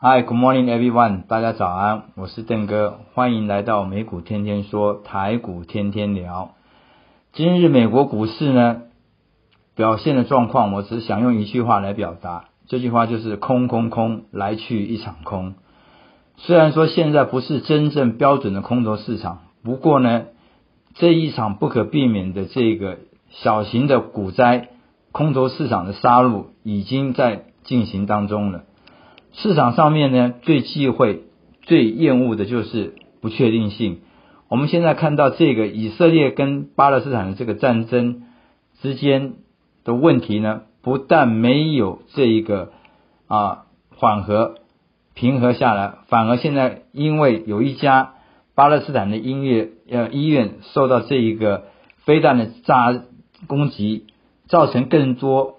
Hi, good morning, everyone. 大家早安，我是邓哥，欢迎来到美股天天说，台股天天聊。今日美国股市呢表现的状况，我只想用一句话来表达，这句话就是空空空，来去一场空。虽然说现在不是真正标准的空头市场，不过呢，这一场不可避免的这个小型的股灾，空头市场的杀戮已经在进行当中了。市场上面呢，最忌讳、最厌恶的就是不确定性。我们现在看到这个以色列跟巴勒斯坦的这个战争之间的问题呢，不但没有这一个啊缓和平和下来，反而现在因为有一家巴勒斯坦的音乐呃医院受到这一个飞弹的炸攻击，造成更多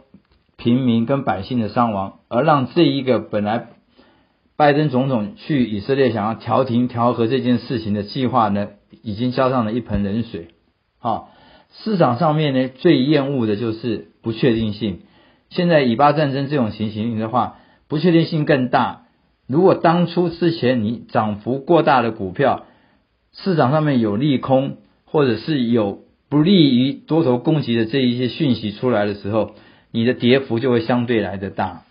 平民跟百姓的伤亡，而让这一个本来拜登总统去以色列想要调停调和这件事情的计划呢？已经浇上了一盆冷水，好，市场上面呢最厌恶的就是不确定性。现在以巴战争这种情形的话，不确定性更大。如果当初之前你涨幅过大的股票，市场上面有利空，或者是有不利于多头攻击的这一些讯息出来的时候，你的跌幅就会相对来的大。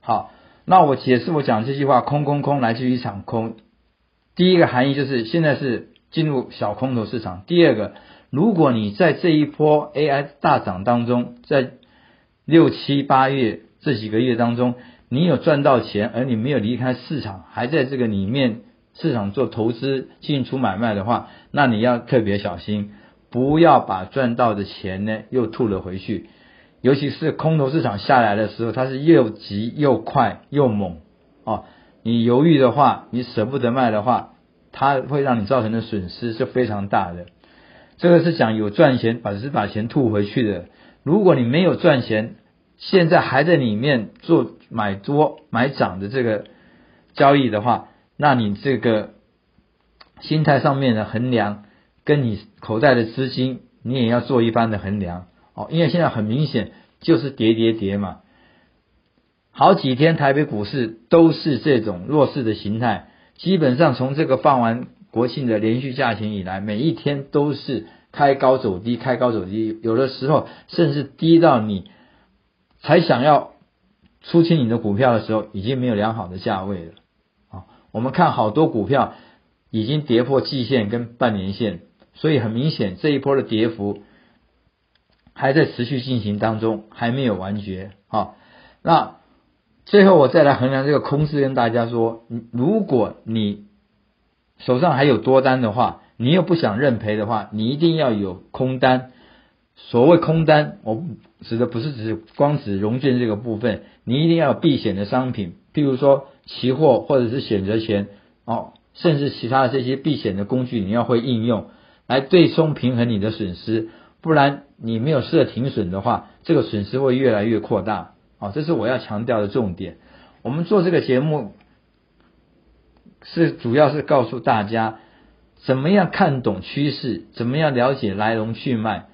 好，那我解释我讲这句话，空空空来自于一场空。第一个含义就是现在是。进入小空头市场。第二个，如果你在这一波 AI 大涨当中，在六七八月这几个月当中，你有赚到钱，而你没有离开市场，还在这个里面市场做投资进出买卖的话，那你要特别小心，不要把赚到的钱呢又吐了回去。尤其是空头市场下来的时候，它是又急又快又猛哦。你犹豫的话，你舍不得卖的话。它会让你造成的损失是非常大的。这个是讲有赚钱，把是把钱吐回去的。如果你没有赚钱，现在还在里面做买多买涨的这个交易的话，那你这个心态上面的衡量，跟你口袋的资金，你也要做一番的衡量哦。因为现在很明显就是跌跌跌嘛，好几天台北股市都是这种弱势的形态。基本上从这个放完国庆的连续假期以来，每一天都是开高走低，开高走低，有的时候甚至低到你才想要出清你的股票的时候，已经没有良好的价位了。啊，我们看好多股票已经跌破季线跟半年线，所以很明显这一波的跌幅还在持续进行当中，还没有完结。好，那。最后，我再来衡量这个空势，跟大家说：，如果你手上还有多单的话，你又不想认赔的话，你一定要有空单。所谓空单，我指的不是指光指融券这个部分，你一定要有避险的商品，譬如说期货或者是选择权哦，甚至其他的这些避险的工具，你要会应用来对冲平衡你的损失，不然你没有设停损的话，这个损失会越来越扩大。哦，这是我要强调的重点。我们做这个节目是主要是告诉大家怎么样看懂趋势，怎么样了解来龙去脉，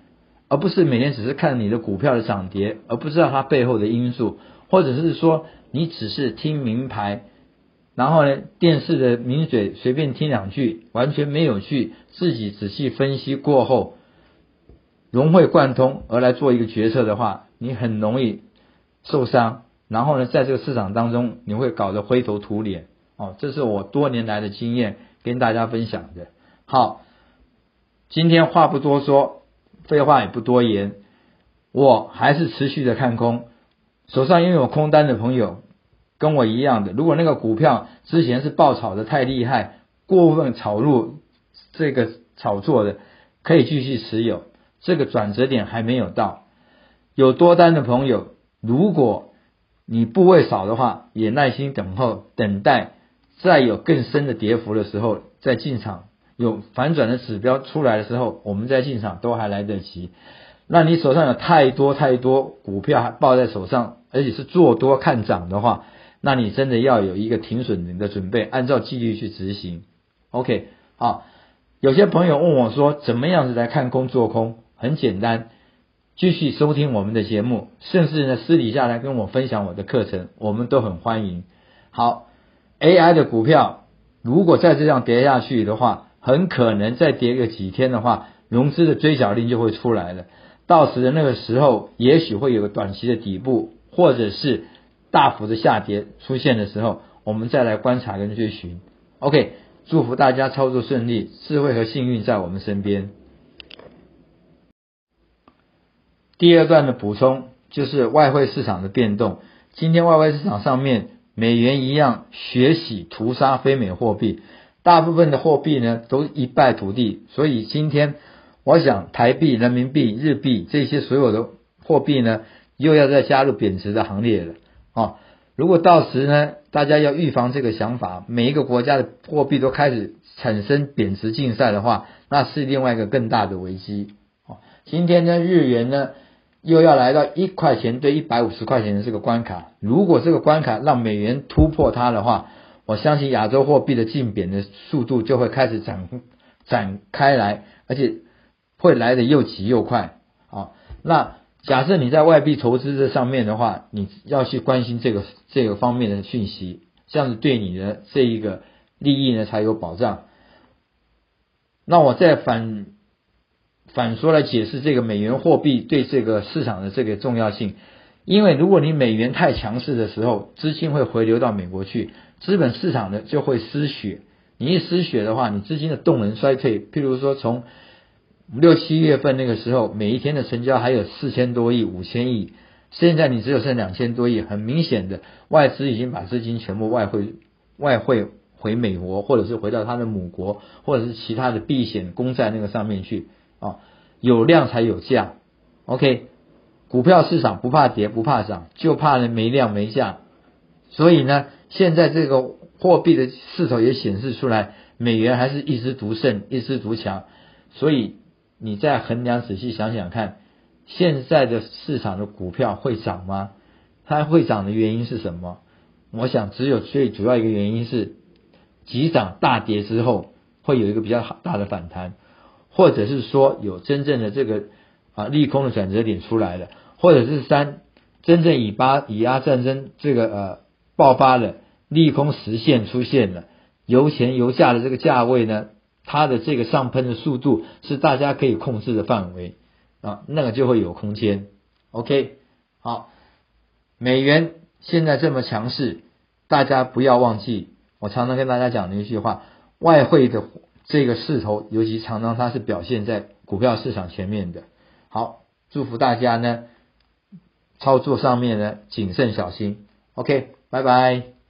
而不是每天只是看你的股票的涨跌，而不知道它背后的因素，或者是说你只是听名牌，然后呢电视的名嘴随便听两句，完全没有去自己仔细分析过后融会贯通而来做一个决策的话，你很容易。受伤，然后呢，在这个市场当中，你会搞得灰头土脸哦。这是我多年来的经验，跟大家分享的。好，今天话不多说，废话也不多言，我还是持续的看空。手上拥有空单的朋友，跟我一样的，如果那个股票之前是爆炒的太厉害，过分炒入这个炒作的，可以继续持有。这个转折点还没有到，有多单的朋友。如果你部位少的话，也耐心等候，等待再有更深的跌幅的时候再进场，有反转的指标出来的时候，我们再进场都还来得及。那你手上有太多太多股票还抱在手上，而且是做多看涨的话，那你真的要有一个停损的准备，按照纪律去执行。OK，好，有些朋友问我说，怎么样子来看空做空？很简单。继续收听我们的节目，甚至呢私底下来跟我分享我的课程，我们都很欢迎。好，AI 的股票如果再这样跌下去的话，很可能再跌个几天的话，融资的追缴令就会出来了。到时的那个时候，也许会有个短期的底部，或者是大幅的下跌出现的时候，我们再来观察跟追寻。OK，祝福大家操作顺利，智慧和幸运在我们身边。第二段的补充就是外汇市场的变动。今天外汇市场上面，美元一样学习屠杀非美货币。大部分的货币呢都一败涂地，所以今天我想台币、人民币、日币这些所有的货币呢，又要再加入贬值的行列了啊！如果到时呢，大家要预防这个想法，每一个国家的货币都开始产生贬值竞赛的话，那是另外一个更大的危机啊！今天呢，日元呢又要来到一块钱对一百五十块钱的这个关卡，如果这个关卡让美元突破它的话，我相信亚洲货币的竞贬的速度就会开始展展开来，而且会来的又急又快啊！那假设你在外币投资这上面的话，你要去关心这个这个方面的讯息，这样子对你的这一个利益呢才有保障。那我再反反说来解释这个美元货币对这个市场的这个重要性，因为如果你美元太强势的时候，资金会回流到美国去。资本市场呢就会失血，你一失血的话，你资金的动能衰退。譬如说，从六七月份那个时候，每一天的成交还有四千多亿、五千亿，现在你只有剩两千多亿，很明显的外资已经把资金全部外汇外汇回美国，或者是回到他的母国，或者是其他的避险公债那个上面去啊。有量才有价，OK，股票市场不怕跌不怕涨，就怕呢没量没价，所以呢。现在这个货币的势头也显示出来，美元还是一枝独盛、一枝独强。所以你再衡量仔细想想看，现在的市场的股票会涨吗？它会涨的原因是什么？我想只有最主要一个原因是急涨大跌之后会有一个比较大的反弹，或者是说有真正的这个啊利空的转折点出来了，或者是三真正以巴以阿战争这个呃爆发了。利空实现出现了，油钱油价的这个价位呢，它的这个上喷的速度是大家可以控制的范围啊，那个就会有空间。OK，好，美元现在这么强势，大家不要忘记，我常常跟大家讲的一句话，外汇的这个势头，尤其常常它是表现在股票市场前面的。好，祝福大家呢，操作上面呢谨慎小心。OK，拜拜。